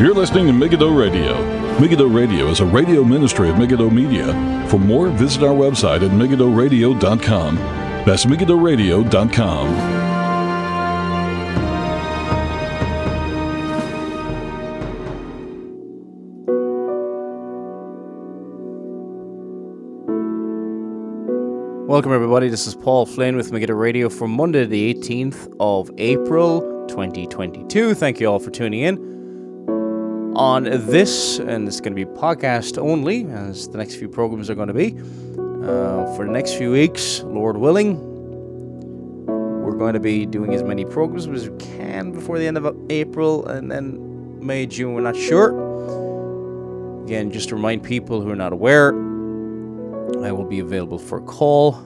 You're listening to Megiddo Radio. Megiddo Radio is a radio ministry of Megiddo Media. For more, visit our website at megiddoradio.com. That's megiddoradio.com. Welcome, everybody. This is Paul Flynn with Megiddo Radio for Monday, the 18th of April, 2022. Thank you all for tuning in on this, and it's going to be podcast only, as the next few programs are going to be. Uh, for the next few weeks, Lord willing, we're going to be doing as many programs as we can before the end of April, and then May, June, we're not sure. Again, just to remind people who are not aware, I will be available for a call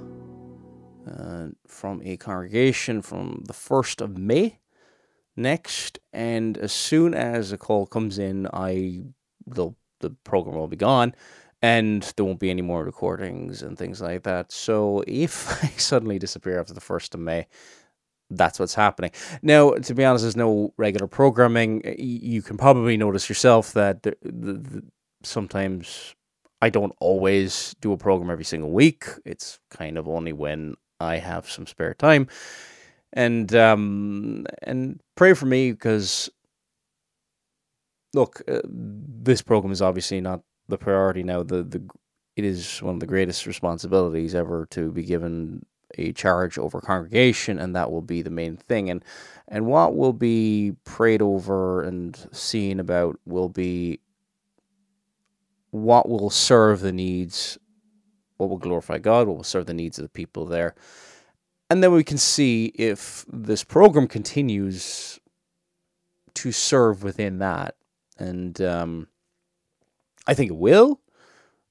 uh, from a congregation from the 1st of May next. And as soon as a call comes in, I the the program will be gone and there won't be any more recordings and things like that. So if I suddenly disappear after the 1st of May, that's what's happening. Now, to be honest, there's no regular programming. You can probably notice yourself that the, the, the, sometimes I don't always do a program every single week. It's kind of only when I have some spare time. And um, and pray for me because look, uh, this program is obviously not the priority now. The the it is one of the greatest responsibilities ever to be given a charge over congregation, and that will be the main thing. And and what will be prayed over and seen about will be what will serve the needs, what will glorify God, what will serve the needs of the people there. And then we can see if this program continues to serve within that. And um, I think it will,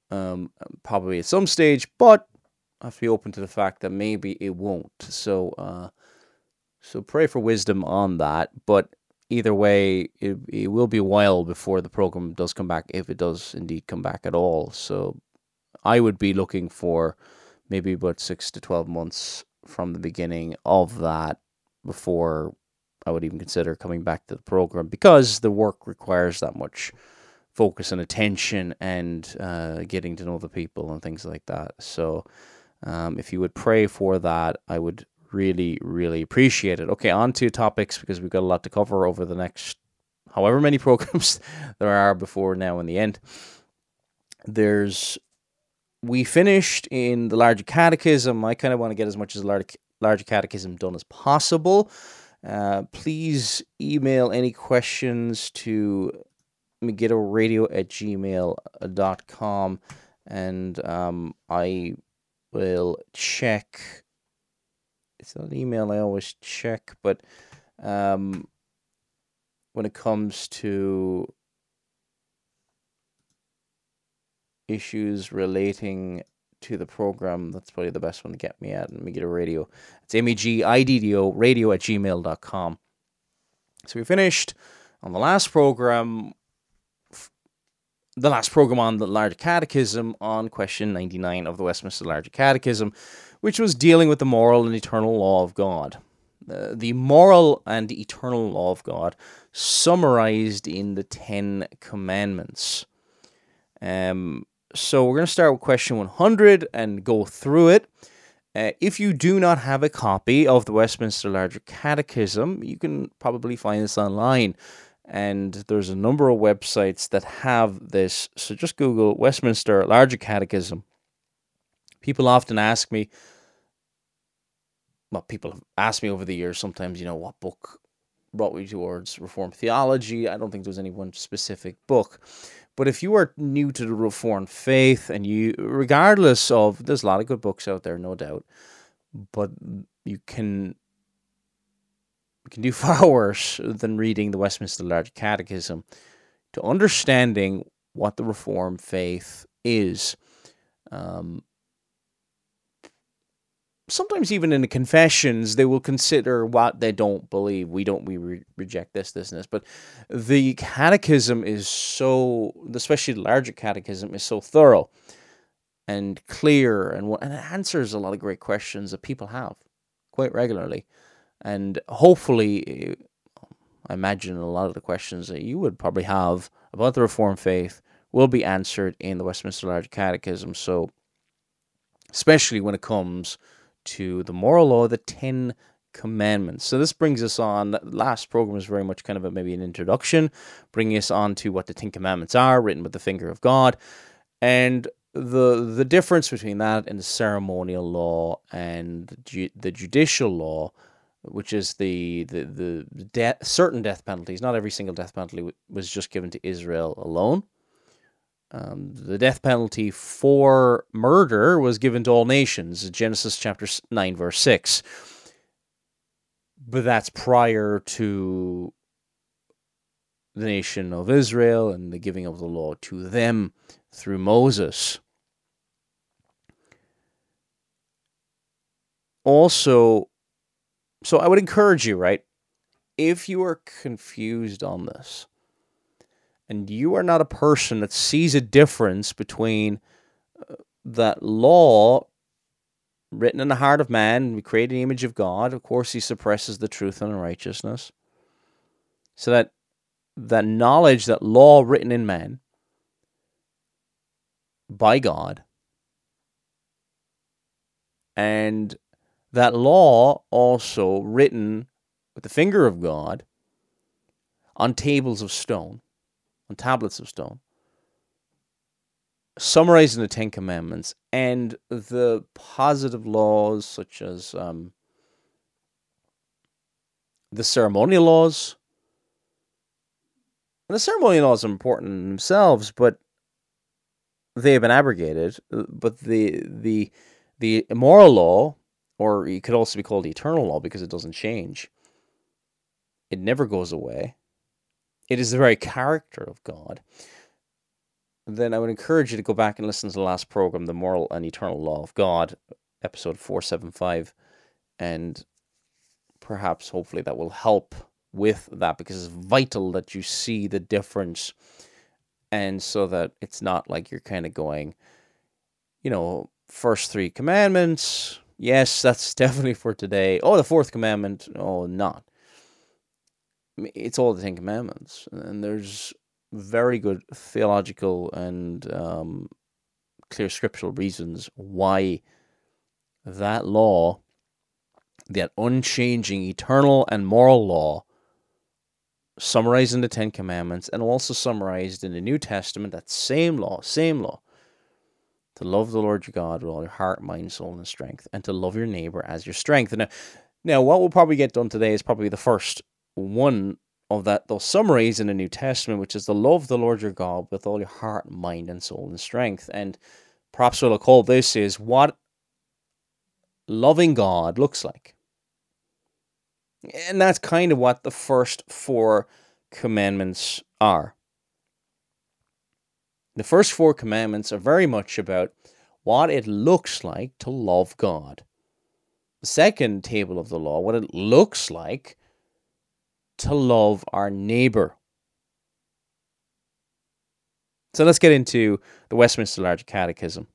um, probably at some stage, but I have to be open to the fact that maybe it won't. So, uh, so pray for wisdom on that. But either way, it, it will be a while before the program does come back, if it does indeed come back at all. So I would be looking for maybe about six to 12 months from the beginning of that before I would even consider coming back to the program because the work requires that much focus and attention and uh, getting to know the people and things like that. So, um, if you would pray for that, I would really, really appreciate it. Okay, on to topics because we've got a lot to cover over the next however many programs there are before now in the end. There's we finished in the larger catechism. I kind of want to get as much as the large, larger catechism done as possible. Uh, please email any questions to megiddoradio at gmail.com and um, I will check it's not an email I always check, but um, when it comes to issues relating to the program, that's probably the best one to get me at and Megiddo Radio. It's M-E-G-I-D-D-O radio at gmail.com. So we finished on the last program the last program on the Larger Catechism on question 99 of the Westminster Larger Catechism, which was dealing with the moral and eternal law of God. The moral and eternal law of God summarized in the Ten Commandments. Um, so we're going to start with question 100 and go through it. Uh, if you do not have a copy of the Westminster Larger Catechism, you can probably find this online. And there's a number of websites that have this. So just Google Westminster Larger Catechism. People often ask me, well, people have asked me over the years sometimes, you know, what book brought me towards Reformed theology. I don't think there's any one specific book. But if you are new to the Reformed faith and you, regardless of, there's a lot of good books out there, no doubt, but you can you can do far worse than reading the Westminster Large Catechism to understanding what the Reformed faith is. Um, sometimes even in the confessions they will consider what they don't believe. We don't we re- reject this this and this. But the catechism is so especially the larger catechism is so thorough and clear and and it answers a lot of great questions that people have quite regularly. And hopefully eh, I imagine a lot of the questions that you would probably have about the Reformed faith will be answered in the Westminster Larger Catechism. So, especially when it comes to the moral law, the Ten Commandments. So this brings us on. Last program is very much kind of a, maybe an introduction, bringing us on to what the Ten Commandments are, written with the finger of God, and the the difference between that and the ceremonial law and the, ju- the judicial law, which is the the the death certain death penalties. Not every single death penalty was just given to Israel alone. Um, the death penalty for murder was given to all nations. Genesis chapter nine verse six. But that's prior to the nation of Israel and the giving of the law to them through Moses. Also, so I would encourage you, right? If you are confused on this and you are not a person that sees a difference between uh, that law written in the heart of man, we create an image of God, of course, he suppresses the truth and righteousness. So that that knowledge, that law written in man, by God. And that law also written with the finger of God on tables of stone, on tablets of stone, summarizing the Ten Commandments and the positive laws such as um, the ceremonial laws. And the ceremonial laws are important in themselves, but they have been abrogated, uh, but the the the moral law, or it could also be called the eternal law because it doesn't change. It never goes away. It is the very character of God. Then I would encourage you to go back and listen to the last program, The Moral and Eternal Law of God, episode 475. And perhaps, hopefully, that will help with that because it's vital that you see the difference and so that it's not like you're kind of going, you know, first three commandments. Yes, that's definitely for today. Oh, the fourth commandment. Oh, not. It's all the Ten Commandments, and there's very good theological and um, clear scriptural reasons why that law, that unchanging, eternal, and moral law, summarized in the Ten Commandments and also summarized in the New Testament, that same law, same law, to love the Lord your God with all your heart, mind, soul, and strength, and to love your neighbor as your strength. Now, now what we'll probably get done today is probably the first one of that those summaries in the New Testament, which is the love the Lord your God with all your heart, mind, and soul, and strength. And perhaps I'll call this is what loving God looks like. And that's kind of what the first four commandments are. The first four commandments are very much about what it looks like to love God. The second table of the law, what it looks like to love our neighbor. So let's get into the Westminster Larger Catechism.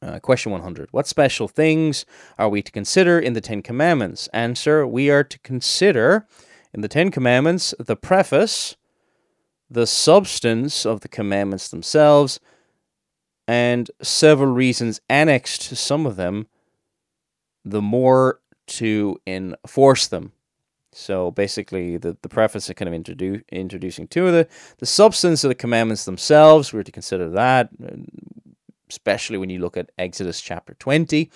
Uh, question 100. What special things are we to consider in the Ten Commandments? Answer We are to consider in the Ten Commandments the preface, the substance of the commandments themselves, and several reasons annexed to some of them, the more to enforce them. So basically, the, the preface is kind of introdu- introducing two of the, the substance of the commandments themselves. We're to consider that especially when you look at Exodus chapter 20,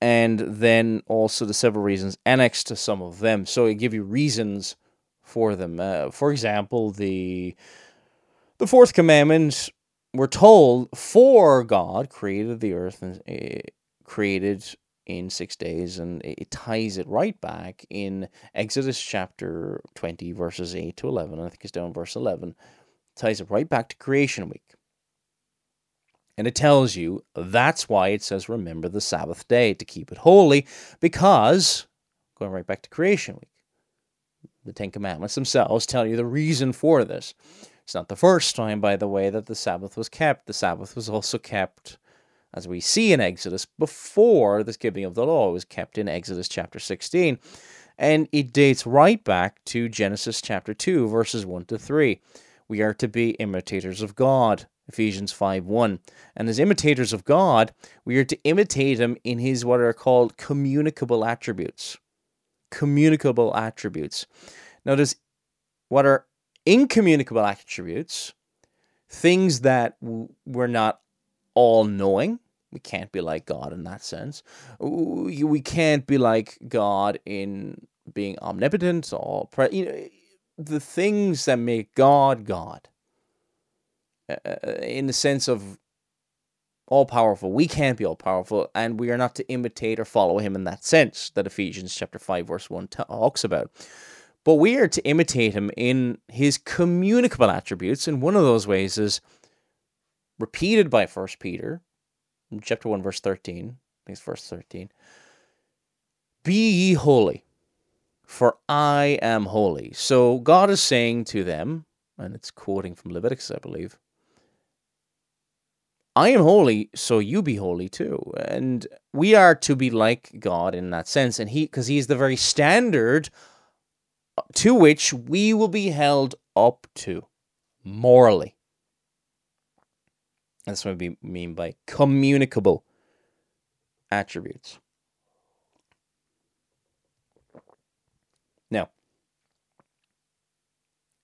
and then also the several reasons annexed to some of them. So it give you reasons for them. Uh, for example, the the fourth commandment, we're told, for God created the earth and uh, created in six days, and it ties it right back in Exodus chapter 20, verses 8 to 11. I think it's down verse 11. Ties it right back to creation week. And it tells you that's why it says remember the Sabbath day to keep it holy, because, going right back to creation week, the Ten Commandments themselves tell you the reason for this. It's not the first time, by the way, that the Sabbath was kept. The Sabbath was also kept, as we see in Exodus, before this giving of the law. Was kept in Exodus chapter 16. And it dates right back to Genesis chapter 2, verses 1 to 3. We are to be imitators of God, Ephesians 5 1. And as imitators of God, we are to imitate Him in His what are called communicable attributes. Communicable attributes. Notice what are incommunicable attributes, things that we're not all knowing. We can't be like God in that sense. We can't be like God in being omnipotent or pre- you know, the things that make God God. Uh, uh, in the sense of all powerful. We can't be all powerful, and we are not to imitate or follow him in that sense that Ephesians chapter 5, verse 1 talks about. But we are to imitate him in his communicable attributes, and one of those ways is repeated by First Peter, chapter 1, verse 13. I think it's verse 13. Be ye holy, for I am holy. So God is saying to them, and it's quoting from Leviticus, I believe, I am holy, so you be holy too. And we are to be like God in that sense. And He, because He is the very standard to which we will be held up to morally. That's what we mean by communicable attributes. Now,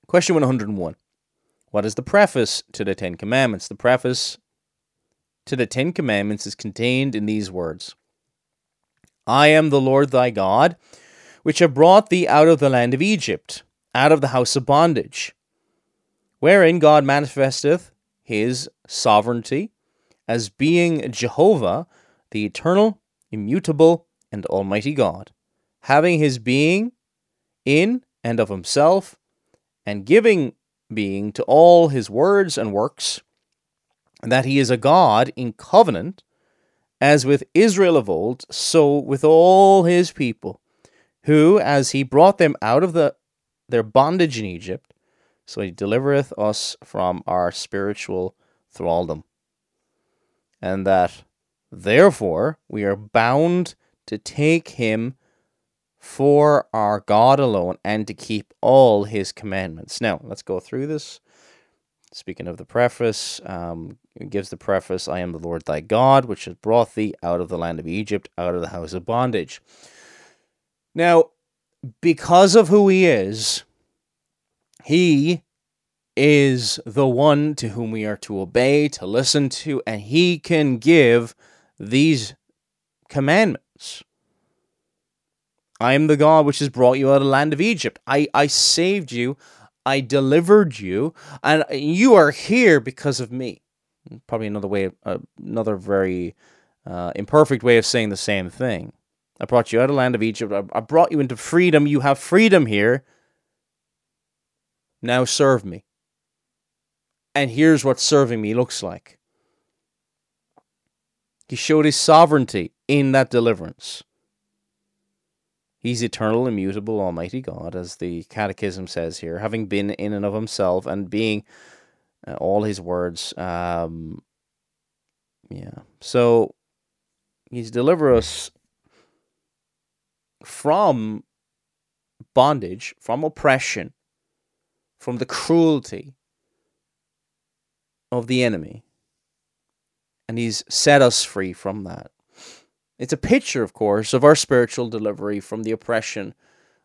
question 101. What is the preface to the Ten Commandments? The preface to the Ten Commandments is contained in these words I am the Lord thy God, which have brought thee out of the land of Egypt, out of the house of bondage, wherein God manifesteth his sovereignty as being Jehovah, the eternal, immutable, and almighty God, having his being in and of himself, and giving being to all his words and works and that he is a God in covenant, as with Israel of old, so with all his people, who, as he brought them out of the, their bondage in Egypt, so he delivereth us from our spiritual thraldom. And that, therefore, we are bound to take him for our God alone and to keep all his commandments. Now, let's go through this. Speaking of the preface, um, gives the preface, I am the Lord thy God, which has brought thee out of the land of Egypt, out of the house of bondage. Now, because of who he is, he is the one to whom we are to obey, to listen to, and he can give these commandments. I am the God which has brought you out of the land of Egypt. I, I saved you. I delivered you, and you are here because of me. Probably another way, uh, another very uh, imperfect way of saying the same thing. I brought you out of the land of Egypt. I, I brought you into freedom. You have freedom here. Now serve me. And here's what serving me looks like. He showed his sovereignty in that deliverance. He's eternal, immutable, almighty God, as the Catechism says here, having been in and of himself and being uh, all his words. Um, yeah. So he's delivered us from bondage, from oppression, from the cruelty of the enemy. And he's set us free from that. It's a picture, of course, of our spiritual delivery from the oppression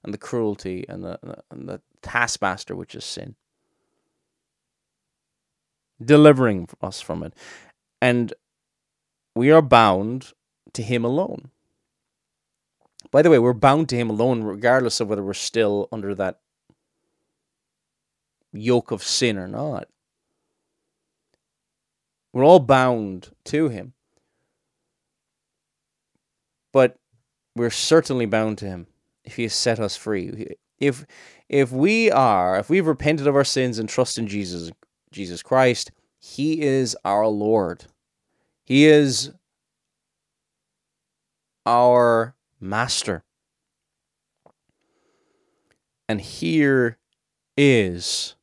and the cruelty and the, and the taskmaster, which is sin. Delivering us from it. And we are bound to Him alone. By the way, we're bound to Him alone, regardless of whether we're still under that yoke of sin or not. We're all bound to Him but we're certainly bound to him if he has set us free. If if we are, if we've repented of our sins and trust in Jesus, Jesus Christ, he is our Lord. He is our master. And here is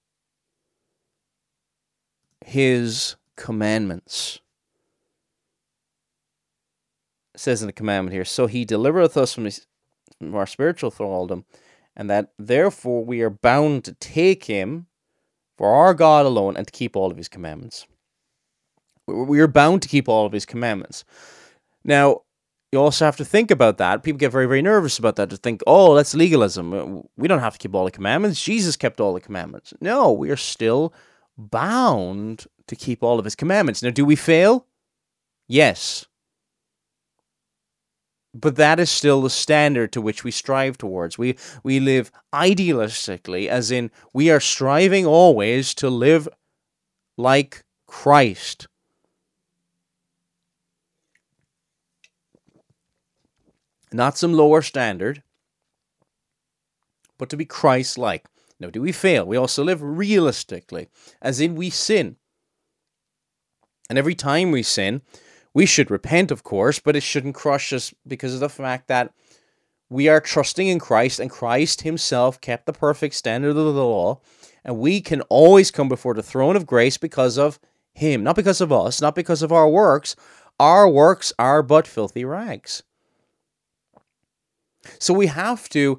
his commandments says in the commandment here, so he delivereth us from, his, from our spiritual thraldom, and that therefore we are bound to take him for our God alone and to keep all of his commandments. We are bound to keep all of his commandments. Now, you also have to think about that. People get very, very nervous about that to think, oh, that's legalism. We don't have to keep all the commandments. Jesus kept all the commandments. No, we are still bound to keep all of his commandments. Now, do we fail? Yes. But that is still the standard to which we strive towards. We we live idealistically, as in we are striving always to live like Christ. Not some lower standard, but to be Christ like. Now, do we fail? We also live realistically, as in we sin. And every time we sin, we should repent, of course, but it shouldn't crush us because of the fact that we are trusting in Christ and Christ Himself kept the perfect standard of the law. And we can always come before the throne of grace because of Him, not because of us, not because of our works. Our works are but filthy rags. So we have to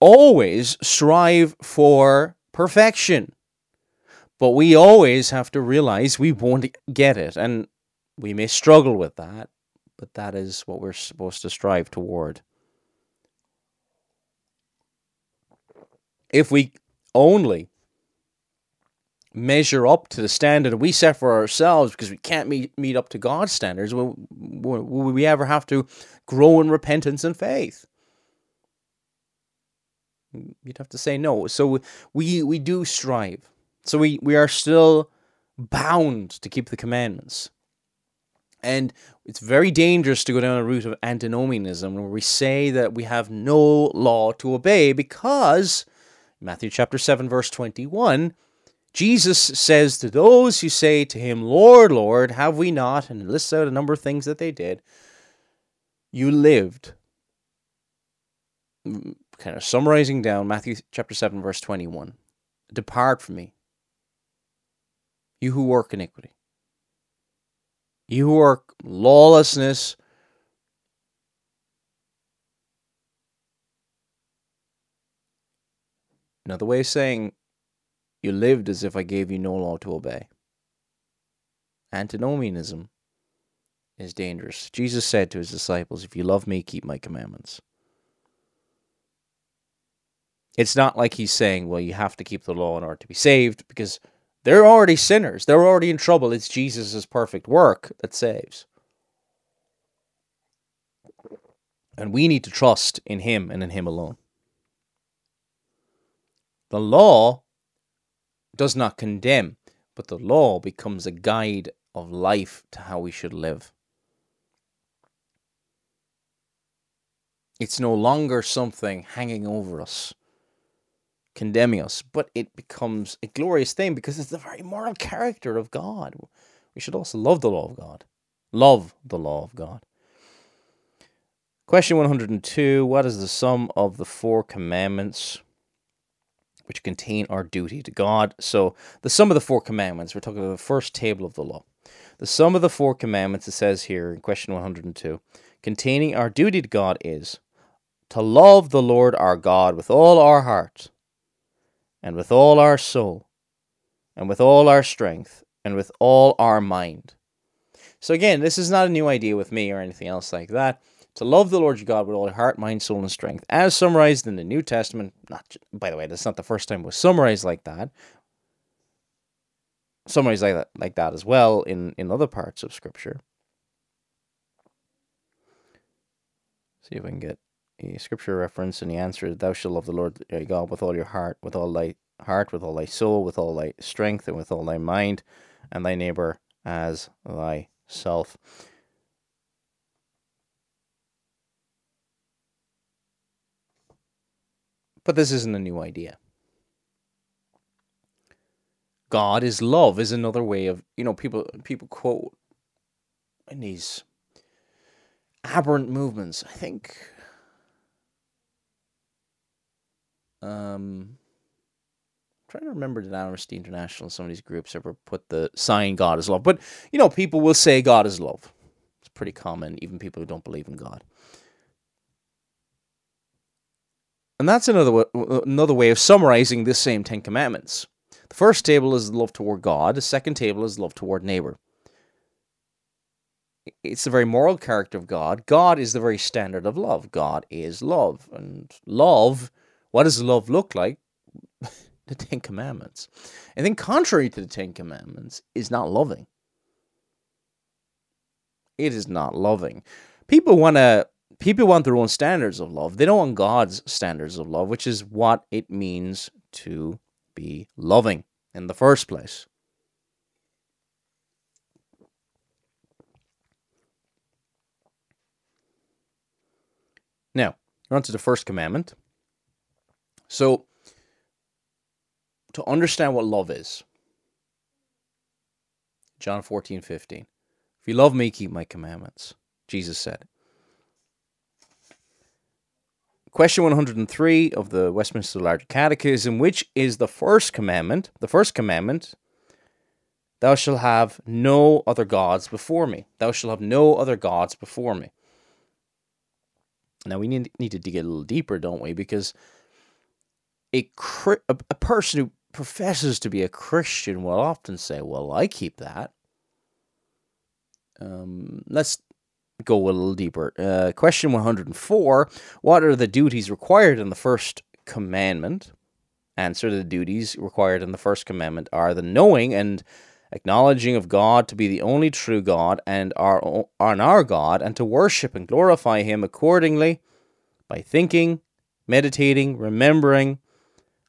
always strive for perfection. But we always have to realize we won't get it. And we may struggle with that, but that is what we're supposed to strive toward. If we only measure up to the standard we set for ourselves because we can't meet, meet up to God's standards, will, will we ever have to grow in repentance and faith? You'd have to say no. So we we do strive. So we, we are still bound to keep the commandments. And it's very dangerous to go down a route of antinomianism where we say that we have no law to obey because Matthew chapter 7 verse 21 Jesus says to those who say to him, Lord, Lord, have we not? And lists out a number of things that they did. You lived. Kind of summarizing down Matthew chapter 7, verse 21. Depart from me, you who work iniquity. You who work lawlessness. Another way of saying you lived as if I gave you no law to obey. Antinomianism is dangerous. Jesus said to his disciples, If you love me, keep my commandments. It's not like he's saying, Well, you have to keep the law in order to be saved, because they're already sinners. They're already in trouble. It's Jesus' perfect work that saves. And we need to trust in Him and in Him alone. The law does not condemn, but the law becomes a guide of life to how we should live. It's no longer something hanging over us condemning us, but it becomes a glorious thing because it's the very moral character of God. We should also love the law of God. Love the law of God. Question 102 What is the sum of the four commandments which contain our duty to God? So, the sum of the four commandments, we're talking about the first table of the law. The sum of the four commandments, it says here in question 102, containing our duty to God is to love the Lord our God with all our heart and with all our soul, and with all our strength, and with all our mind. So, again, this is not a new idea with me or anything else like that. To love the Lord your God with all your heart, mind, soul, and strength, as summarized in the New Testament. Not, by the way, that's not the first time it was summarized like that. Summarized like that, like that as well in, in other parts of Scripture. See if I can get a scripture reference, and the answer is, Thou shalt love the Lord thy God with all your heart, with all thy heart, with all thy soul, with all thy strength, and with all thy mind, and thy neighbor as thyself. But this isn't a new idea. God is love is another way of you know people people quote in these aberrant movements. I think um, I'm trying to remember did Amnesty International, some of these groups ever put the sign God is love. But, you know, people will say God is love. It's pretty common, even people who don't believe in God. And that's another another way of summarizing this same Ten Commandments. The first table is love toward God. The second table is love toward neighbor. It's the very moral character of God. God is the very standard of love. God is love. And love, what does love look like? the Ten Commandments. And then, contrary to the Ten Commandments, is not loving. It is not loving. People want to people want their own standards of love. They don't want God's standards of love, which is what it means to be loving in the first place. Now, we're on to the first commandment. So, to understand what love is, John 14, 15. If you love me, keep my commandments, Jesus said. Question 103 of the Westminster Larger Catechism, which is the first commandment? The first commandment, thou shalt have no other gods before me. Thou shalt have no other gods before me. Now we need, need to dig a little deeper, don't we? Because a, a, person who professes to be a Christian will often say, Well, I keep that. Um, let's go a little deeper. Uh, question 104 What are the duties required in the first commandment? Answer the duties required in the first commandment are the knowing and acknowledging of God to be the only true God and our, on our God, and to worship and glorify Him accordingly by thinking, meditating, remembering,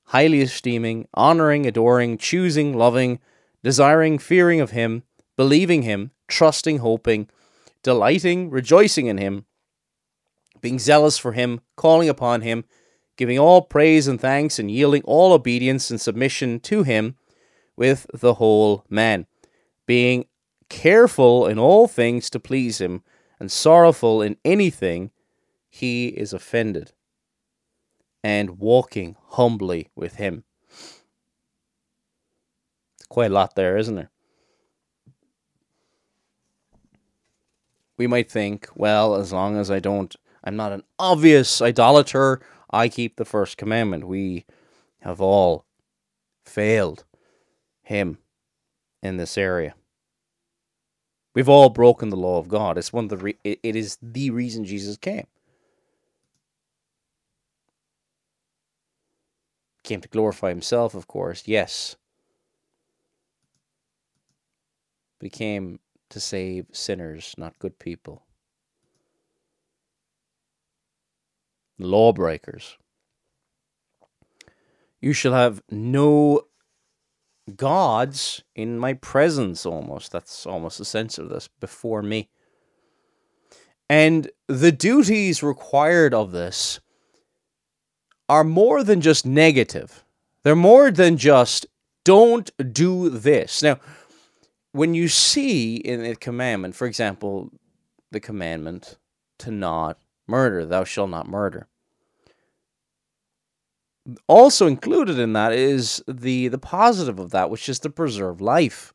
highly esteeming, honoring, adoring, choosing, loving, desiring, fearing of Him, believing Him, trusting, hoping, delighting, rejoicing in him, being zealous for him, calling upon him, giving all praise and thanks, and yielding all obedience and submission to him with the whole man, being careful in all things to please him, and sorrowful in anything he is offended, and walking humbly with him. It's quite a lot there, isn't there? we might think, well, as long as I don't, I'm not an obvious idolater, I keep the first commandment. We have all failed him in this area. We've all broken the law of God. It's one of the re- it, it is the reason Jesus came. Came to glorify himself, of course, yes. But he came to save sinners, not good people. Lawbreakers. You shall have no gods in my presence, almost. That's almost the sense of this, before me. And the duties required of this are more than just negative. They're more than just don't do this. Now, when you see in a commandment, for example, the commandment to not murder, thou shalt not murder. Also included in that is the the positive of that, which is to preserve life.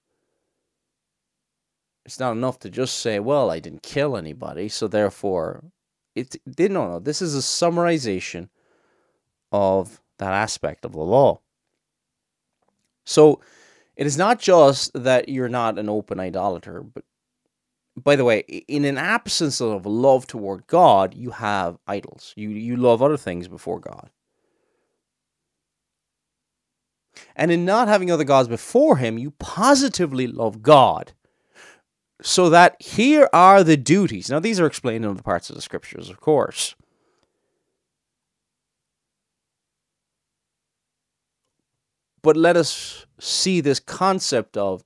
It's not enough to just say, "Well, I didn't kill anybody, so therefore," it did no no. This is a summarization of that aspect of the law. So it is not just that you're not an open idolater, but by the way, in an absence of love toward God, you have idols. You you love other things before God. And in not having other gods before him, you positively love God. So that here are the duties. Now, these are explained in other parts of the scriptures, of course. But let us see this concept of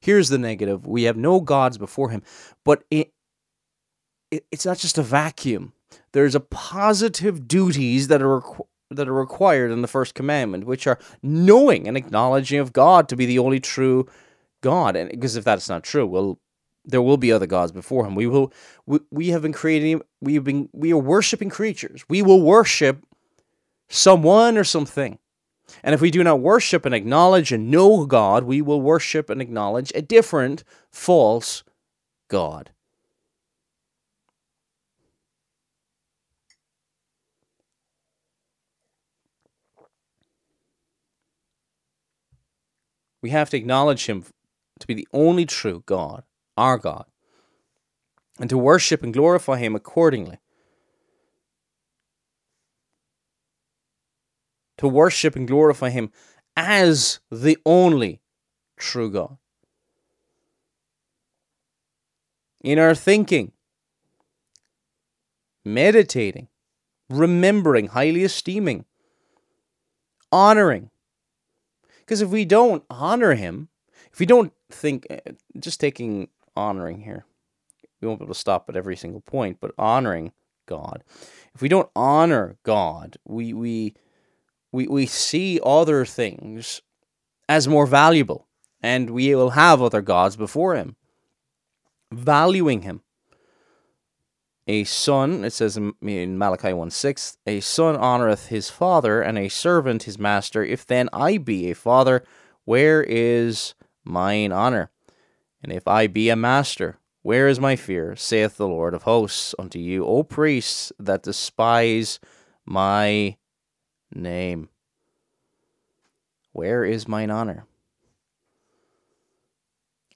here's the negative we have no gods before him. But it, it it's not just a vacuum. There's a positive duties that are requ- that are required in the first commandment which are knowing and acknowledging of God to be the only true God. And because if that's not true well there will be other gods before him. We will we, we have been creating we have been we are worshiping creatures. We will worship someone or something and if we do not worship and acknowledge and know God, we will worship and acknowledge a different false God. We have to acknowledge Him to be the only true God, our God, and to worship and glorify Him accordingly. To worship and glorify Him as the only true God. In our thinking, meditating, remembering, highly esteeming, honoring. Because if we don't honor Him, if we don't think, eh, just taking honoring here, we won't be able to stop at every single point, but honoring God. If we don't honor God, we we we we see other things as more valuable, and we will have other gods before Him. Valuing Him. A son, it says in, Malachi 1 6, a son honoreth his father, and a servant his master. If then I be a father, where is mine honor? And if I be a master, where is my fear? saith the Lord of hosts unto you, O priests that despise my name. Where is mine honor?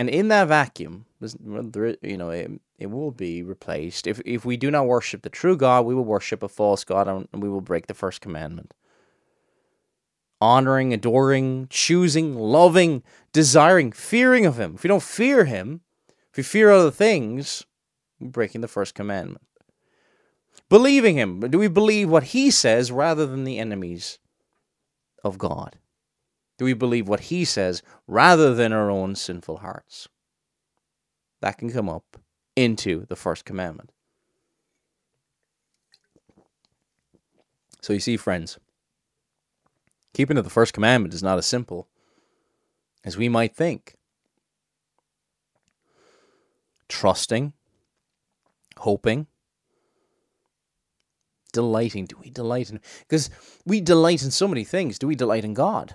And in that vacuum, you know, it, it will be replaced. If, if we do not worship the true God, we will worship a false God and we will break the first commandment. Honoring, adoring, choosing, loving, desiring, fearing of Him. If we don't fear Him, if we fear other things, we're breaking the first commandment. Believing Him. Do we believe what He says rather than the enemies of God? Do we believe what He says rather than our own sinful hearts? That can come up into the first commandment. So you see, friends, keeping to the first commandment is not as simple as we might think. Trusting, hoping, delighting. Do we delight in? Because we delight in so many things. Do we delight in God?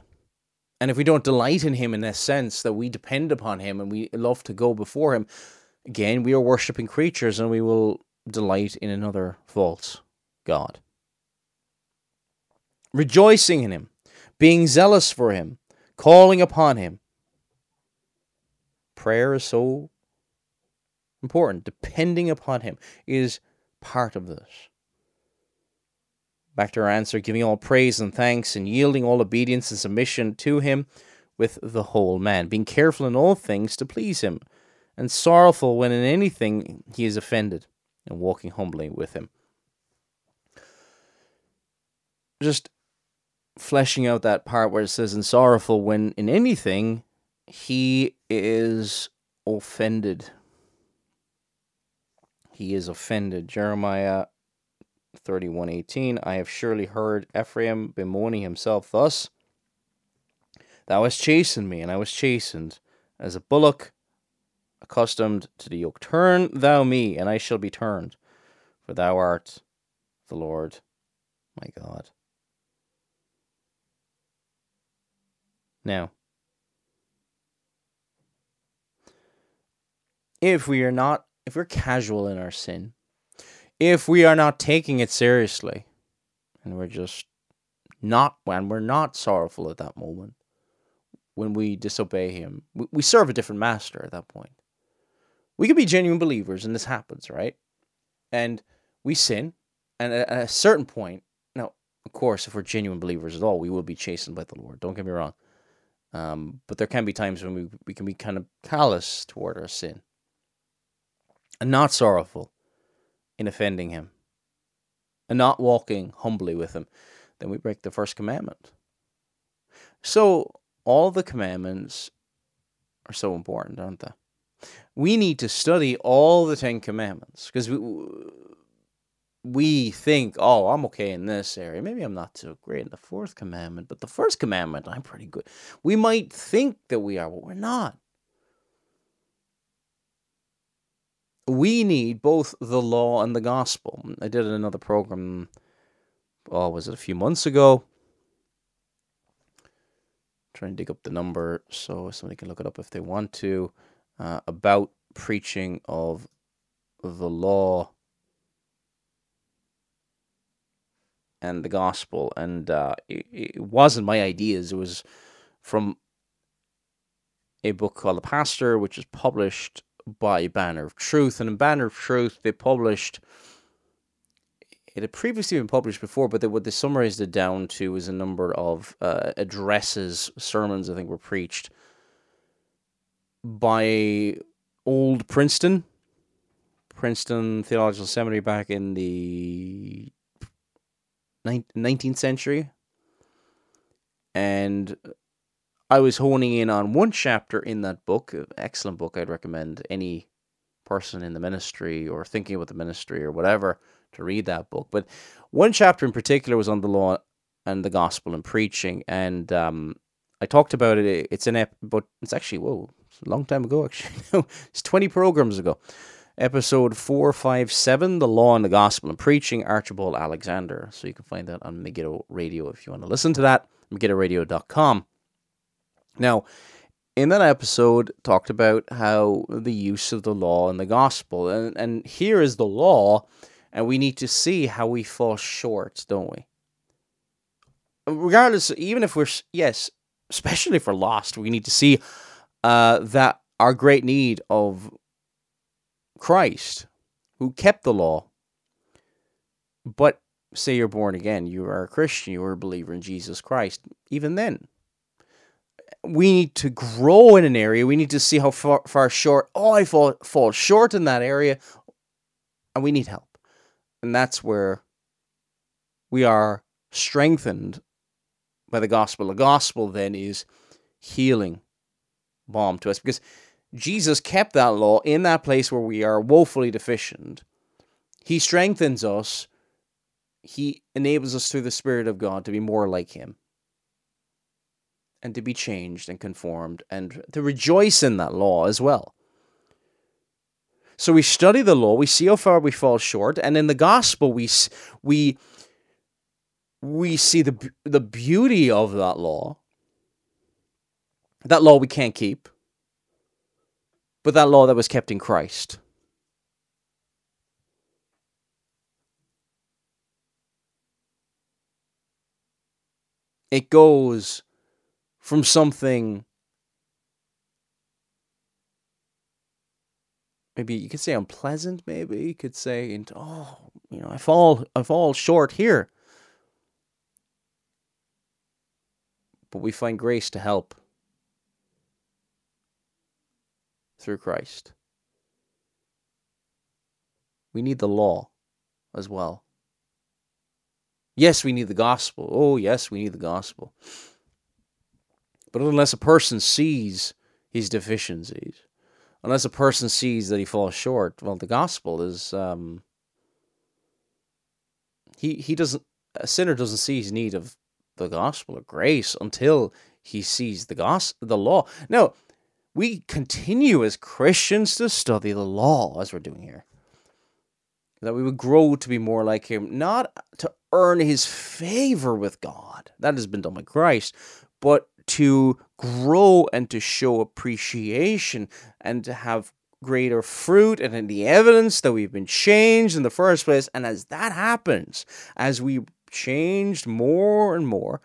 And if we don't delight in Him in this sense that we depend upon Him and we love to go before Him, again, we are worshipping creatures and we will delight in another false God. Rejoicing in Him, being zealous for Him, calling upon Him. Prayer is so important. Depending upon Him is part of this. Back to our answer, giving all praise and thanks and yielding all obedience and submission to Him with the whole man, being careful in all things to please Him, and sorrowful when in anything He is offended, and walking humbly with Him. Just fleshing out that part where it says, and sorrowful when in anything He is offended. He is offended. Jeremiah 31:18 I have surely heard Ephraim bemoaning himself thus Thou hast chastened me and I was chastened as a bullock accustomed to the yoke. Turn thou me and I shall be turned for thou art the Lord my God. Now if we are not if we're casual in our sin if we are not taking it seriously and we're just not when we're not sorrowful at that moment when we disobey him we, serve a different master at that point. We can be genuine believers and this happens right? And we sin and at a certain point now of course if we're genuine believers at all we will be chastened by the lord don't get me wrong. Um, but there can be times when we, we can be kind of callous toward our sin. And not sorrowful in offending him and not walking humbly with him, then we break the first commandment. So, all the commandments are so important, aren't they? We need to study all the Ten Commandments because we, we think, oh, I'm okay in this area. Maybe I'm not so great in the fourth commandment, but the first commandment, I'm pretty good. We might think that we are, but we're not. We need both the law and the gospel. I did another program, oh, was it a few months ago? Trying to dig up the number so somebody can look it up if they want to, uh, about preaching of the law and the gospel. And uh, it, it wasn't my ideas, it was from a book called The Pastor, which is published by Banner of Truth. And in Banner of Truth, they published. It had previously been published before, but they, what they summarized it down to was a number of uh, addresses, sermons, I think, were preached by old Princeton, Princeton Theological Seminary back in the 19th century. And I was honing in on one chapter in that book, excellent book. I'd recommend any person in the ministry or thinking about the ministry or whatever to read that book. But one chapter in particular was on the law and the gospel and preaching, and um, I talked about it. It's an ep, but it's actually whoa, it's a long time ago. Actually, it's twenty programs ago. Episode four five seven, the law and the gospel and preaching. Archibald Alexander. So you can find that on Megiddo Radio if you want to listen to that. MegiddoRadio.com. Now, in that episode, talked about how the use of the law and the gospel, and and here is the law, and we need to see how we fall short, don't we? Regardless, even if we're yes, especially if we're lost, we need to see uh, that our great need of Christ, who kept the law, but say you're born again, you are a Christian, you are a believer in Jesus Christ, even then, we need to grow in an area. We need to see how far, far short. Oh, I fall fall short in that area, and we need help. And that's where we are strengthened by the gospel. The gospel then is healing balm to us because Jesus kept that law in that place where we are woefully deficient. He strengthens us. He enables us through the Spirit of God to be more like Him and to be changed and conformed and to rejoice in that law as well. So we study the law, we see how far we fall short, and in the gospel we we we see the the beauty of that law. That law we can't keep, but that law that was kept in Christ. It goes from something maybe you could say unpleasant maybe. You could say oh you know i fall i fall short here. But we find grace to help through christ. We need the law as well. Yes we need the gospel. Oh yes we need the gospel but unless a person sees his deficiencies, unless a person sees that he falls short, well, the gospel is um, he he doesn't a sinner doesn't see his need of the gospel of grace until he sees the gospel, the law. Now, we continue as Christians to study the law as we're doing here. That we would grow to be more like him, not to earn his favor with God. That has been done by Christ, but to grow and to show appreciation and to have greater fruit and in the evidence that we've been changed in the first place. And as that happens, as we changed more and more,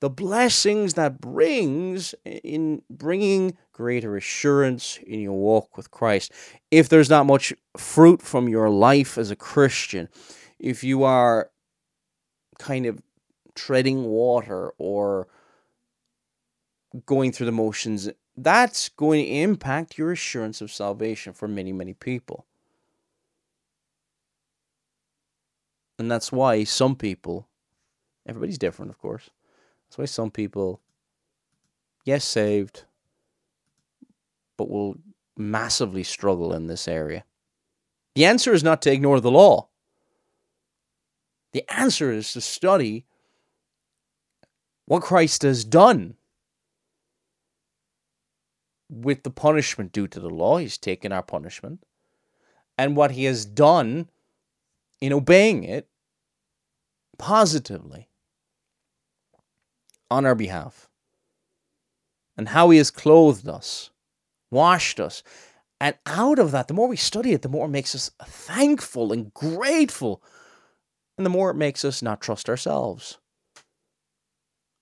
the blessings that brings in bringing greater assurance in your walk with Christ. If there's not much fruit from your life as a Christian, if you are kind of treading water or going through the motions, that's going to impact your assurance of salvation for many, many people. And that's why some people, everybody's different, of course. That's why some people, yes, saved, but will massively struggle in this area. The answer is not to ignore the law. The answer is to study what Christ has done with the punishment due to the law. He's taken our punishment. And what he has done in obeying it positively on our behalf. And how he has clothed us, washed us. And out of that, the more we study it, the more it makes us thankful and grateful. And the more it makes us not trust ourselves.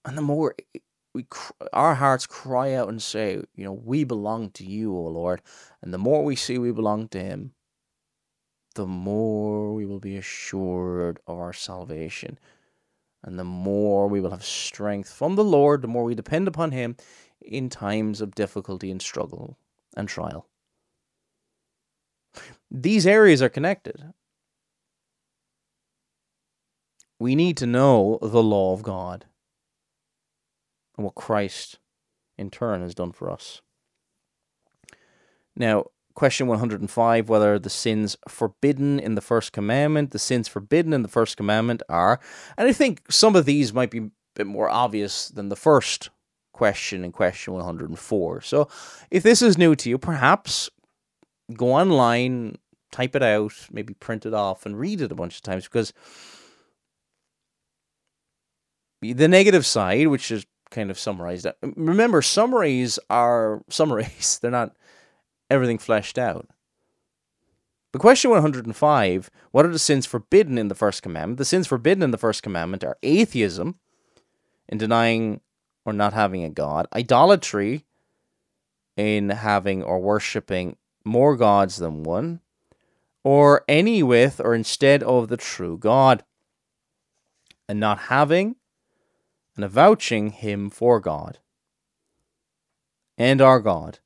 And the more we our hearts cry out and say, you know, we belong to you, O Lord. And the more we see we belong to Him, the more we will be assured of our salvation. And the more we will have strength from the Lord, the more we depend upon Him in times of difficulty and struggle and trial. These areas are connected. We need to know the law of God and what Christ in turn has done for us. Now, question 105 whether the sins forbidden in the first commandment, the sins forbidden in the first commandment are, and I think some of these might be a bit more obvious than the first question in question 104. So if this is new to you, perhaps go online, type it out, maybe print it off and read it a bunch of times because the negative side, which is kind of summarized. Remember, summaries are summaries. They're not everything fleshed out. But question 105 What are the sins forbidden in the first commandment? The sins forbidden in the first commandment are atheism, in denying or not having a God, idolatry, in having or worshipping more gods than one, or any with or instead of the true God, and not having and avouching him for God and our God.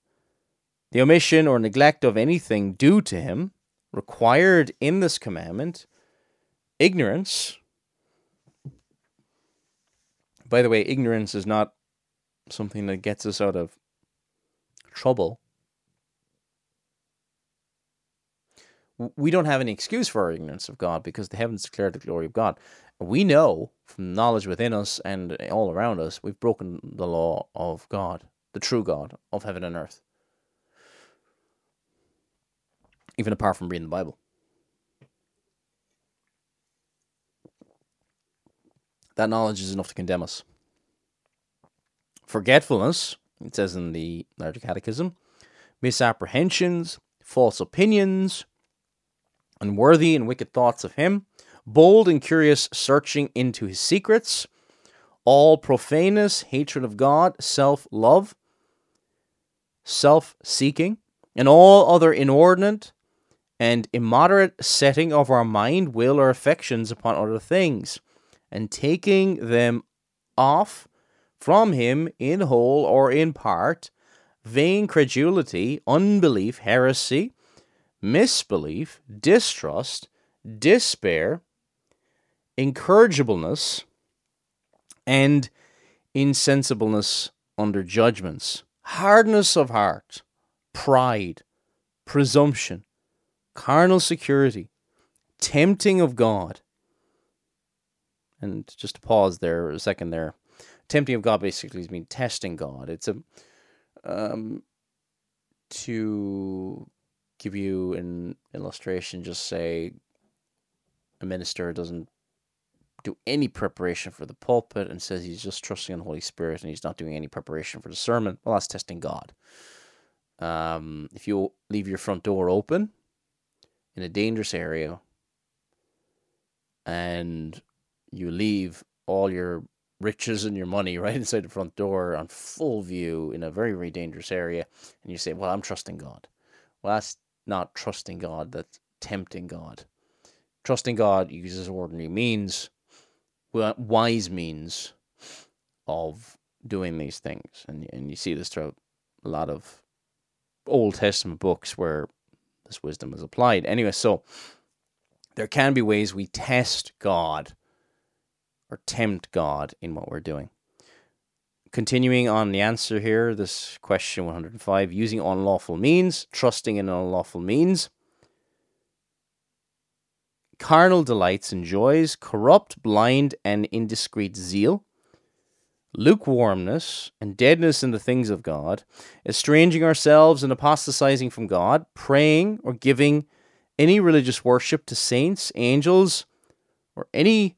The omission or neglect of anything due to him required in this commandment, ignorance. By the way, ignorance is not something that gets us out of trouble. We don't have any excuse for our ignorance of God because the heavens declare the glory of God. We know from knowledge within us and all around us, we've broken the law of God, the true God of heaven and earth. Even apart from reading the Bible. That knowledge is enough to condemn us. Forgetfulness, it says in the Larger Catechism, misapprehensions, false opinions, unworthy and wicked thoughts of Him, bold and curious searching into his secrets, all profaneness, hatred of God, self love, self seeking, and all other inordinate and immoderate setting of our mind, will, or affections upon other things, and taking them off from him in whole or in part, vain credulity, unbelief, heresy, misbelief, distrust, despair, incorrigibleness, and insensibleness under judgments, hardness of heart, pride, presumption, carnal security, tempting of God. And just to pause there a second there, tempting of God basically means testing God. It's a um, to give you an illustration, just say a minister doesn't do any preparation for the pulpit and says he's just trusting in the Holy Spirit and he's not doing any preparation for the sermon, well, that's testing God. Um, if you leave your front door open in a dangerous area and you leave all your riches and your money right inside the front door on full view in a very, very dangerous area, and you say, Well, I'm trusting God. Well, that's not trusting God, that's tempting God. Trusting God uses ordinary means wise means of doing these things. And, and you see this throughout a lot of Old Testament books where this wisdom is applied. Anyway, so there can be ways we test God or tempt God in what we're doing. Continuing on the answer here, this question 105 using unlawful means, trusting in unlawful means carnal delights and joys, corrupt, blind, and indiscreet zeal, lukewarmness, and deadness in the things of God, estranging ourselves and apostatizing from God, praying or giving any religious worship to saints, angels, or any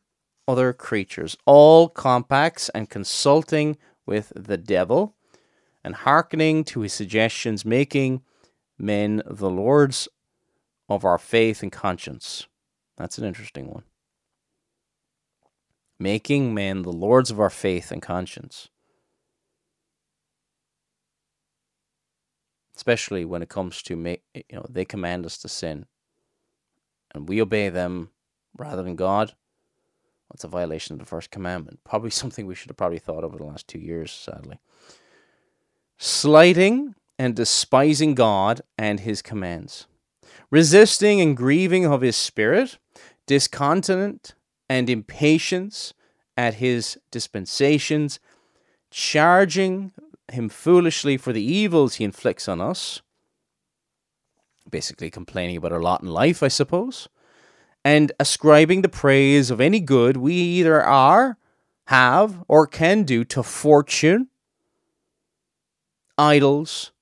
other creatures, all compacts and consulting with the devil, and hearkening to his suggestions, making men the lords of our faith and conscience. That's an interesting one. Making men the lords of our faith and conscience. Especially when it comes to you know, they command us to sin and we obey them rather than God. That's a violation of the first commandment. Probably something we should have probably thought over the last two years, sadly. Slighting and despising God and his commands resisting and grieving of his spirit, discontent and impatience at his dispensations, charging him foolishly for the evils he inflicts on us. Basically, complaining about our lot in life, I suppose. And ascribing the praise of any good we either are, have, or can do to fortune, idols,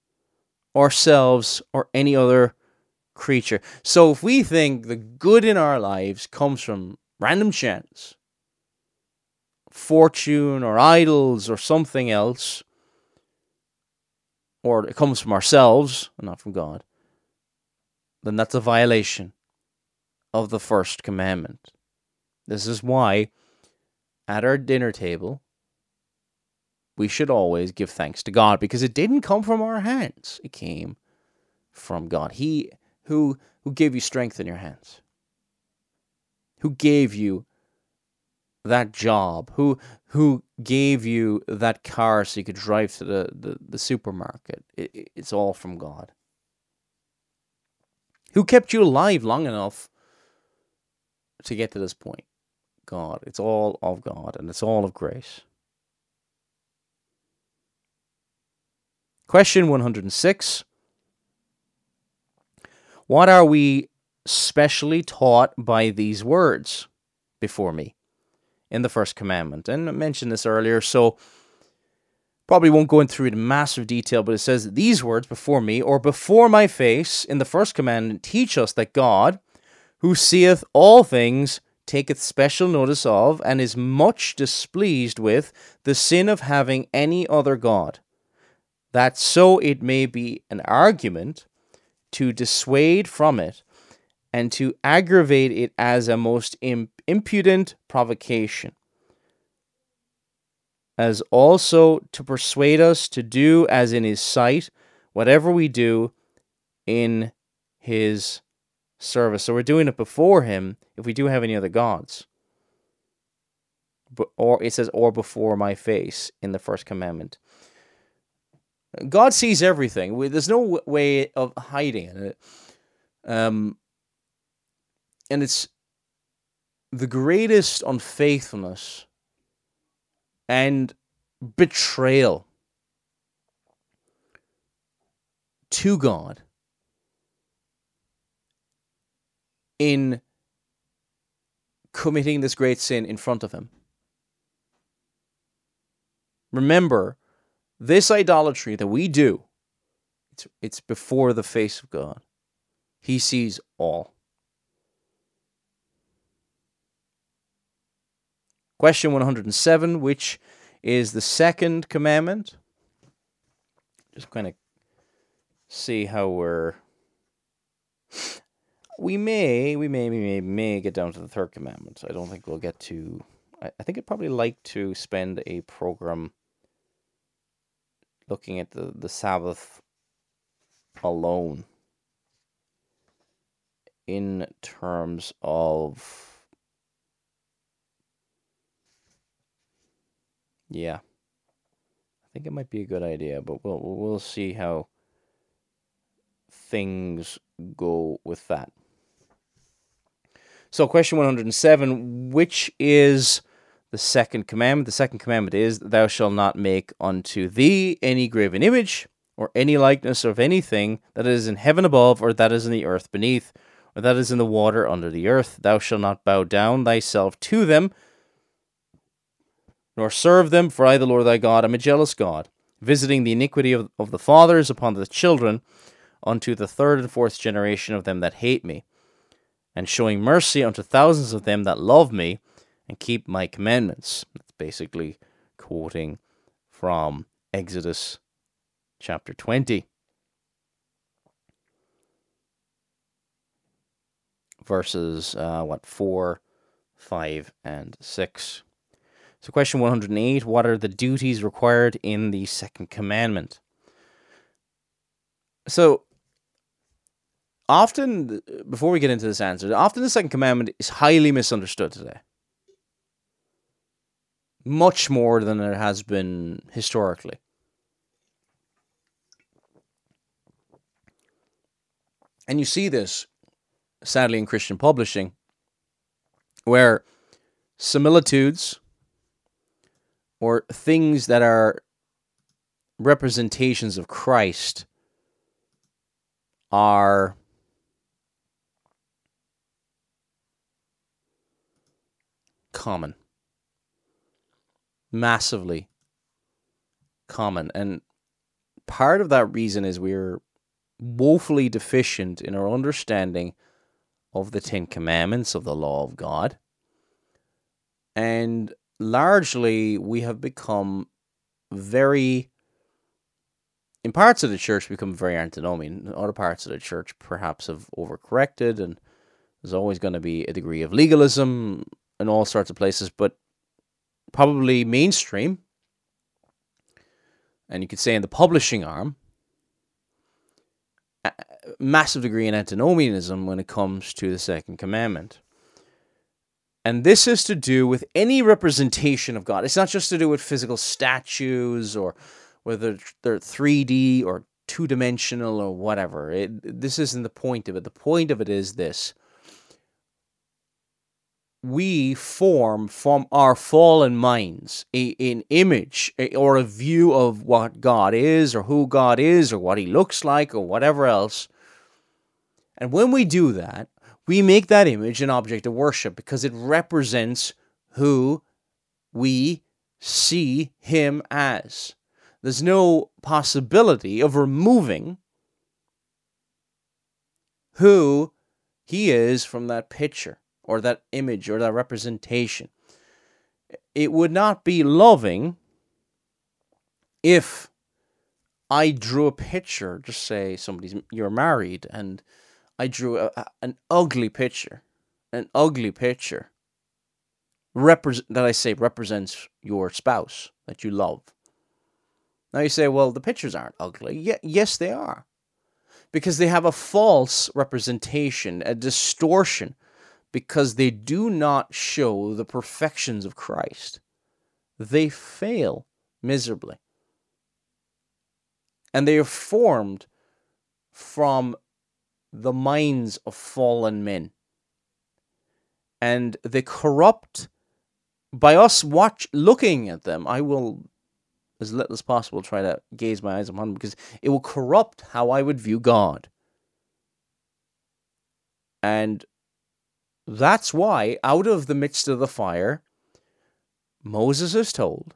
ourselves, or any other creature. So if we think the good in our lives comes from random chance, fortune, or idols, or something else, or it comes from ourselves and not from God, then that's a violation of the first commandment. This is why at our dinner table we should always give thanks to God because it didn't come from our hands. It came from God. He who who gave you strength in your hands. Who gave you that job? Who who gave you that car so you could drive to the, the, the supermarket? It, it's all from God. Who kept you alive long enough to get to this point? God. It's all of God and it's all of grace. Question 106 What are we specially taught by these words before me? in the first commandment. And I mentioned this earlier, so probably won't go into it in massive detail, but it says these words before me or before my face in the first commandment teach us that God, who seeth all things, taketh special notice of and is much displeased with the sin of having any other God, that so it may be an argument to dissuade from it and to aggravate it as a most impudent provocation, as also to persuade us to do as in his sight whatever we do in his service. So we're doing it before him if we do have any other gods. But, or it says, or before my face in the first commandment. God sees everything. There's no way of hiding it. Um, and it's the greatest unfaithfulness and betrayal to God in committing this great sin in front of Him. Remember, this idolatry that we do, it's, it's before the face of God. He sees all. Question 107, which is the second commandment. Just kind of see how we're. We may, we may, we may, may get down to the third commandment. I don't think we'll get to. I, I think I'd probably like to spend a program looking at the, the Sabbath alone in terms of Yeah. I think it might be a good idea, but we'll we'll see how things go with that. So, question 107 Which is the second commandment? The second commandment is, Thou shalt not make unto thee any graven image, or any likeness of anything that is in heaven above, or that is in the earth beneath, or that is in the water under the earth. Thou shalt not bow down thyself to them nor serve them, for I, the Lord thy God, am a jealous God, visiting the iniquity of, of the fathers upon the children unto the third and fourth generation of them that hate me, and showing mercy unto thousands of them that love me and keep my commandments. That's basically quoting from Exodus chapter 20. Verses, uh, what, 4, 5, and 6. So, question 108 What are the duties required in the second commandment? So often, before we get into this answer, often the second commandment is highly misunderstood today. Much more than it has been historically. And you see this, sadly, in Christian publishing, where similitudes or things that are representations of Christ are common. Massively common. And part of that reason is we're woefully deficient in our understanding of the Ten Commandments of the law of God. And largely, we have become very, in parts of the church, become very antinomian. Other parts of the church perhaps have overcorrected, and there's always going to be a degree of legalism in all sorts of places, but probably mainstream, and you could say in the publishing arm, massive degree in antinomianism when it comes to the second commandment. And this is to do with any representation of God. It's not just to do with physical statues or whether they're 3D or two dimensional or whatever. It, this isn't the point of it. The point of it is this we form from our fallen minds a, an image a, or a view of what God is or who God is or what he looks like or whatever else. And when we do that, we make that image an object of worship because it represents who we see him as. There's no possibility of removing who he is from that picture or that image or that representation. It would not be loving if I drew a picture, just say somebody's you're married and I drew a, a, an ugly picture, an ugly picture that I say represents your spouse that you love. Now you say, well, the pictures aren't ugly. Yes, they are, because they have a false representation, a distortion because they do not show the perfections of Christ. They fail miserably. And they are formed from the minds of fallen men. And they corrupt by us watch looking at them. I will as little as possible try to gaze my eyes upon them because it will corrupt how I would view God. And that's why, out of the midst of the fire, Moses is told,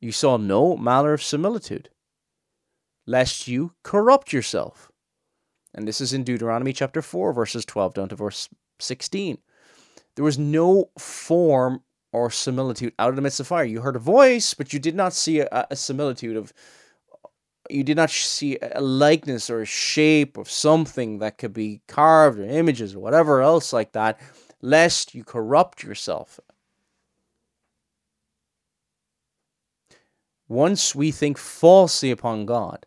You saw no manner of similitude, lest you corrupt yourself. And this is in Deuteronomy chapter 4, verses 12 down to verse 16. There was no form or similitude out of the midst of fire. You heard a voice, but you did not see a, a similitude of you did not see a likeness or a shape of something that could be carved or images or whatever else like that, lest you corrupt yourself. Once we think falsely upon God,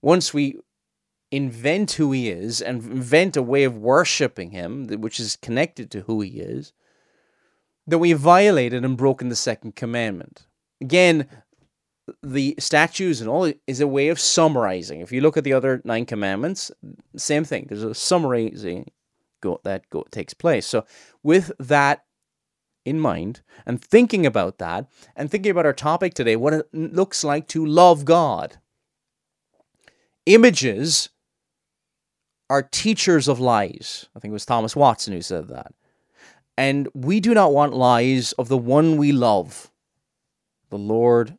once we invent who He is and invent a way of worshiping Him, which is connected to who He is, then we violated and broken the second commandment. Again, the statues and all is a way of summarizing. If you look at the other nine commandments, same thing. There's a summarizing that takes place. So, with that in mind, and thinking about that, and thinking about our topic today, what it looks like to love God, images are teachers of lies. I think it was Thomas Watson who said that. And we do not want lies of the one we love the Lord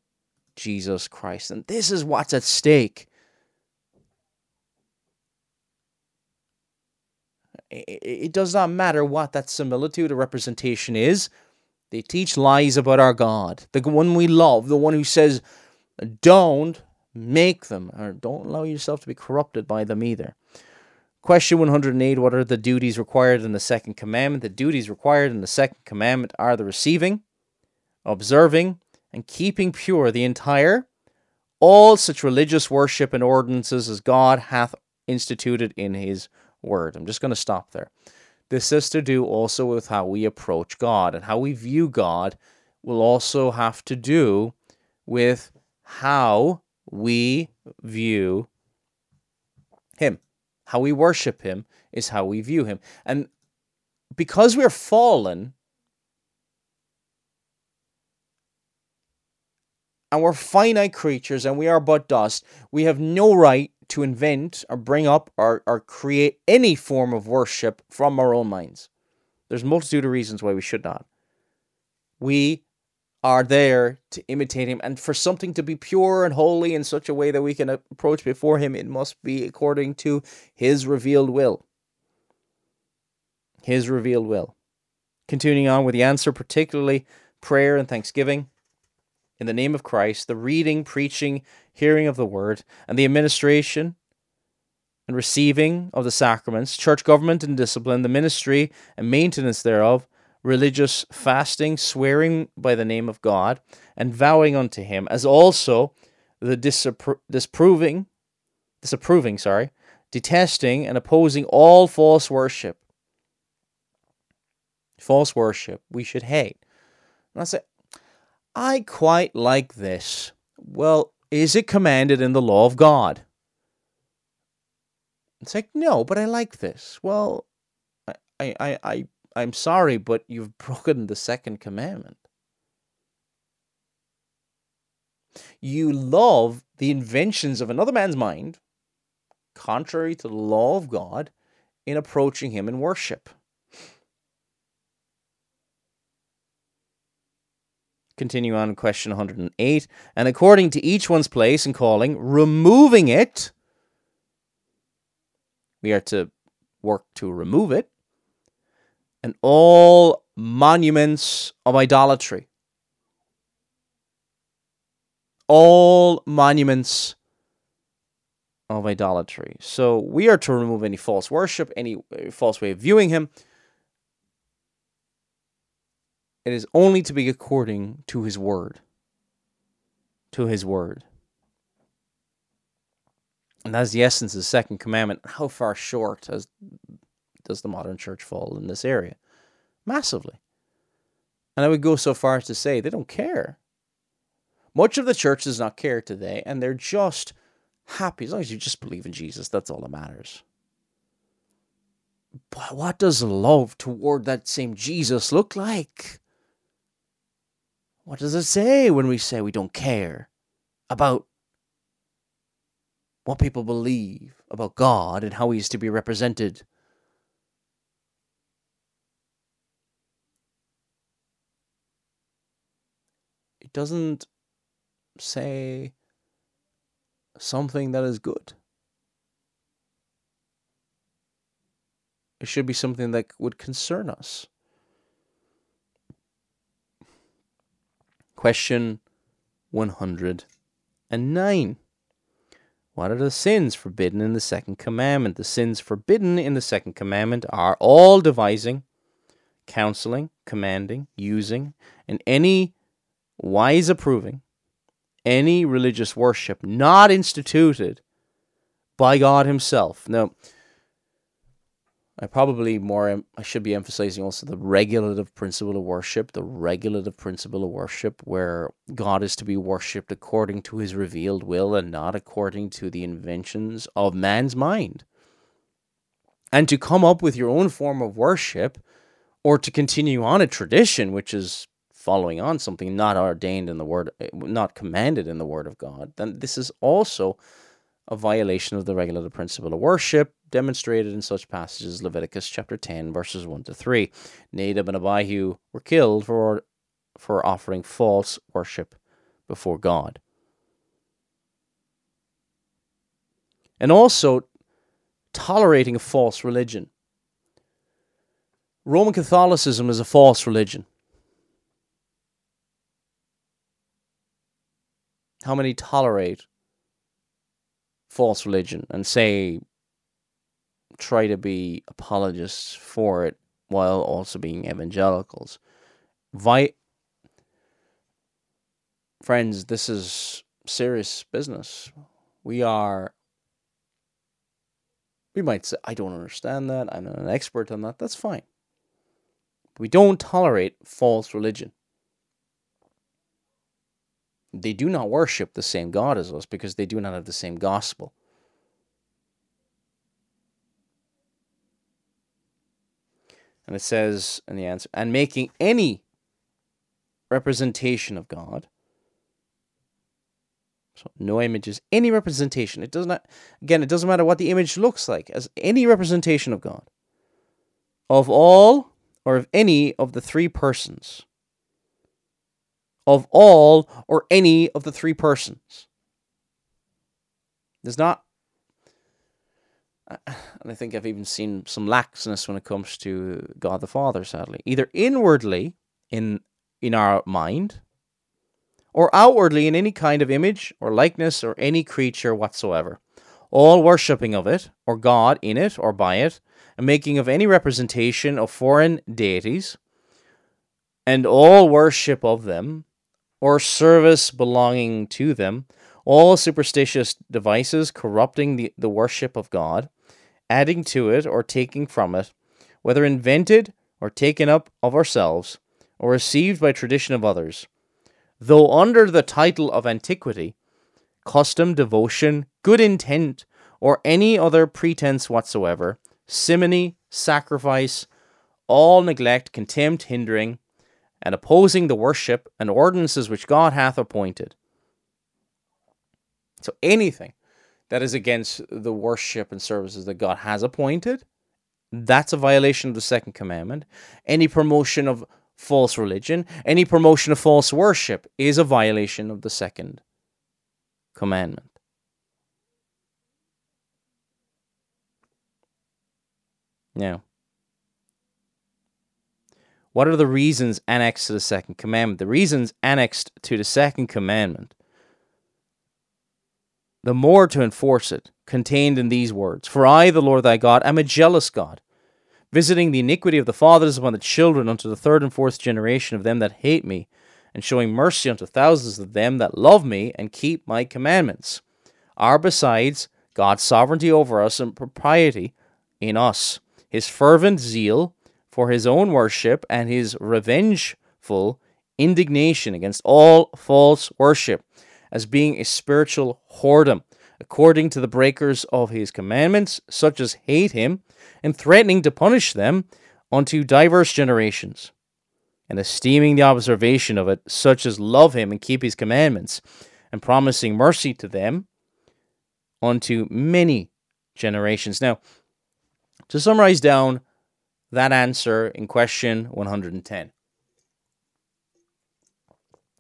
Jesus Christ. And this is what's at stake. It does not matter what that similitude or representation is. They teach lies about our God, the one we love, the one who says, don't make them, or don't allow yourself to be corrupted by them either. Question 108 What are the duties required in the second commandment? The duties required in the second commandment are the receiving, observing, and keeping pure the entire all such religious worship and ordinances as God hath instituted in his word. I'm just going to stop there. This has to do also with how we approach God and how we view God will also have to do with how we view him. How we worship him is how we view him. And because we're fallen, and we're finite creatures and we are but dust, we have no right to invent or bring up or, or create any form of worship from our own minds. There's a multitude of reasons why we should not. We are there to imitate him, and for something to be pure and holy in such a way that we can approach before him, it must be according to his revealed will. His revealed will. Continuing on with the answer, particularly prayer and thanksgiving in the name of Christ, the reading, preaching, hearing of the word, and the administration and receiving of the sacraments, church government and discipline, the ministry and maintenance thereof, religious fasting, swearing by the name of God, and vowing unto him, as also the disappro- disproving, disapproving, sorry, detesting and opposing all false worship. False worship we should hate. And I say, I quite like this. Well, is it commanded in the law of God? It's like, no, but I like this. Well, I, I, I, I'm sorry, but you've broken the second commandment. You love the inventions of another man's mind, contrary to the law of God, in approaching him in worship. Continue on question 108. And according to each one's place and calling, removing it, we are to work to remove it, and all monuments of idolatry. All monuments of idolatry. So we are to remove any false worship, any uh, false way of viewing him it is only to be according to his word. To his word. And that's the essence of the second commandment. How far short has, does the modern church fall in this area? Massively. And I would go so far as to say they don't care. Much of the church does not care today, and they're just happy. As long as you just believe in Jesus, that's all that matters. But what does love toward that same Jesus look like? What does it say when we say we don't care about what people believe about God and how He is to be represented? It doesn't say something that is good. It should be something that would concern us. Question 109. What are the sins forbidden in the second commandment? The sins forbidden in the second commandment are all devising, counseling, commanding, using, and any wise approving, any religious worship not instituted by God Himself. Now, I probably more I should be emphasizing also the regulative principle of worship, the regulative principle of worship where God is to be worshipped according to his revealed will and not according to the inventions of man's mind. And to come up with your own form of worship or to continue on a tradition which is following on something not ordained in the word eh, not commanded in the word of God, then this is also a violation of the regulative principle of worship demonstrated in such passages as Leviticus chapter 10 verses 1 to 3. Nadab and Abihu were killed for for offering false worship before God. And also tolerating a false religion. Roman Catholicism is a false religion. How many tolerate false religion and say try to be apologists for it while also being evangelicals. Vi- Friends, this is serious business. We are, we might say, I don't understand that. I'm not an expert on that. That's fine. We don't tolerate false religion. They do not worship the same God as us because they do not have the same gospel. And it says in the answer, and making any representation of God. So no images, any representation. It does not again, it doesn't matter what the image looks like, as any representation of God. Of all or of any of the three persons. Of all or any of the three persons. There's not and I think I've even seen some laxness when it comes to God the Father, sadly. Either inwardly in in our mind, or outwardly in any kind of image or likeness or any creature whatsoever, all worshipping of it, or God in it or by it, and making of any representation of foreign deities, and all worship of them, or service belonging to them, all superstitious devices corrupting the, the worship of God, adding to it or taking from it, whether invented or taken up of ourselves, or received by tradition of others, though under the title of antiquity, custom, devotion, good intent, or any other pretense whatsoever, simony, sacrifice, all neglect, contempt, hindering, and opposing the worship and ordinances which God hath appointed. So anything that is against the worship and services that God has appointed, that's a violation of the second commandment. Any promotion of false religion, any promotion of false worship is a violation of the second commandment. Now, what are the reasons annexed to the second commandment? The reasons annexed to the second commandment, the more to enforce it, contained in these words For I, the Lord thy God, am a jealous God visiting the iniquity of the fathers upon the children unto the third and fourth generation of them that hate me, and showing mercy unto thousands of them that love me and keep my commandments, are besides God's sovereignty over us and propriety in us, his fervent zeal for his own worship, and his revengeful indignation against all false worship, as being a spiritual whoredom, according to the breakers of his commandments, such as hate him, and threatening to punish them unto diverse generations, and esteeming the observation of it, such as love him and keep his commandments, and promising mercy to them unto many generations. Now, to summarize down that answer in question 110.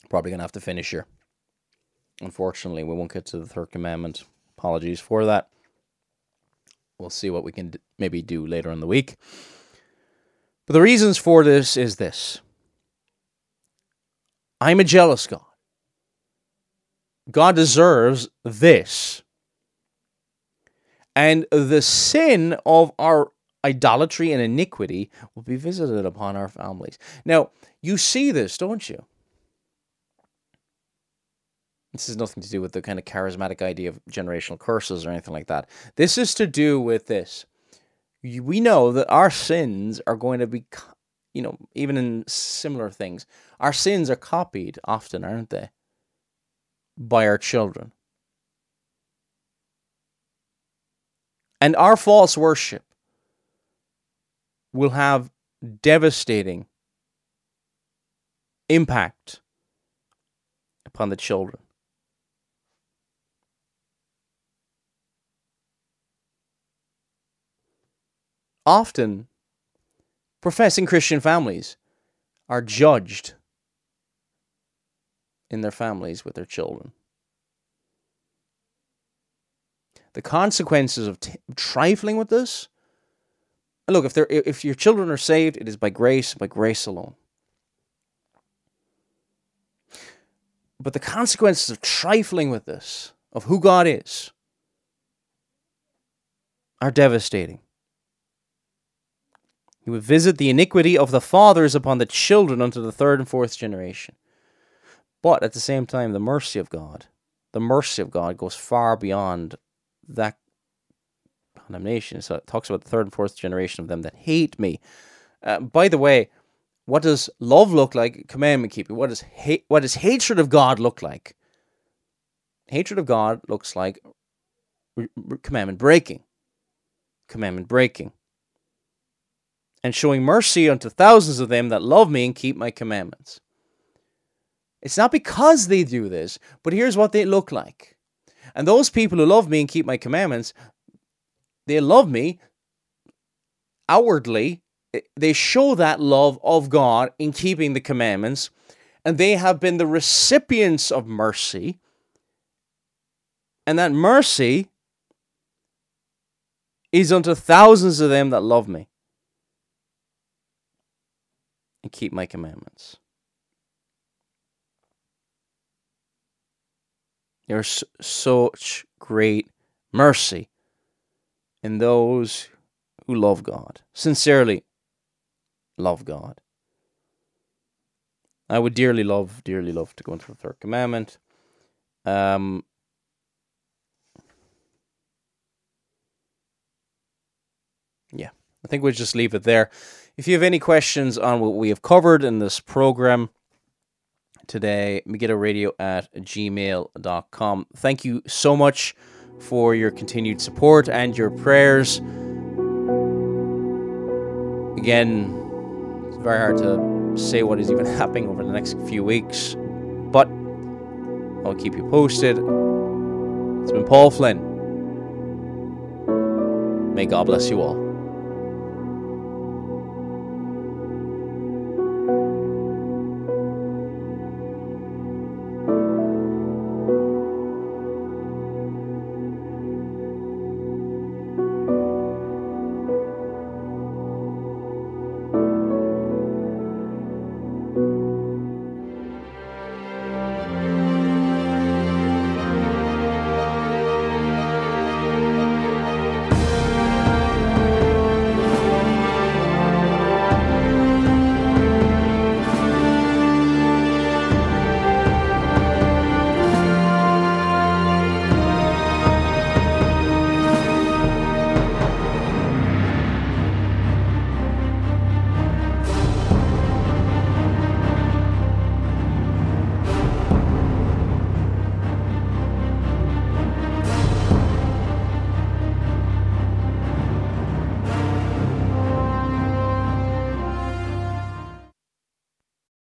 Probably going to have to finish here. Unfortunately, we won't get to the third commandment. Apologies for that. We'll see what we can maybe do later in the week. But the reasons for this is this I'm a jealous God. God deserves this. And the sin of our idolatry and iniquity will be visited upon our families. Now, you see this, don't you? This has nothing to do with the kind of charismatic idea of generational curses or anything like that. This is to do with this. We know that our sins are going to be, you know, even in similar things, our sins are copied often, aren't they? By our children. And our false worship will have devastating impact upon the children. often professing Christian families are judged in their families with their children. The consequences of t- trifling with this look if they if your children are saved it is by grace by grace alone but the consequences of trifling with this of who God is are devastating he would visit the iniquity of the fathers upon the children unto the third and fourth generation. But at the same time, the mercy of God the mercy of God goes far beyond that condemnation. So it talks about the third and fourth generation of them that hate me. Uh, by the way, what does love look like? Commandment keeping. What does hate? What does hatred of God look like? Hatred of God looks like commandment breaking. Commandment breaking. And showing mercy unto thousands of them that love me and keep my commandments. It's not because they do this, but here's what they look like. And those people who love me and keep my commandments, they love me outwardly. Eh, they show that love of God in keeping the commandments, and they have been the recipients of mercy. And that mercy is unto thousands of them that love me and keep my commandments. There's such great mercy in those who love God, sincerely love God. I would dearly love, dearly love to go into the third commandment. Um, yeah, I think we'll just leave it there. If you have any questions on what we have covered in this program today, Radio at gmail.com. Thank you so much for your continued support and your prayers. Again, it's very hard to say what is even happening over the next few weeks, but I'll keep you posted. It's been Paul Flynn. May God bless you all.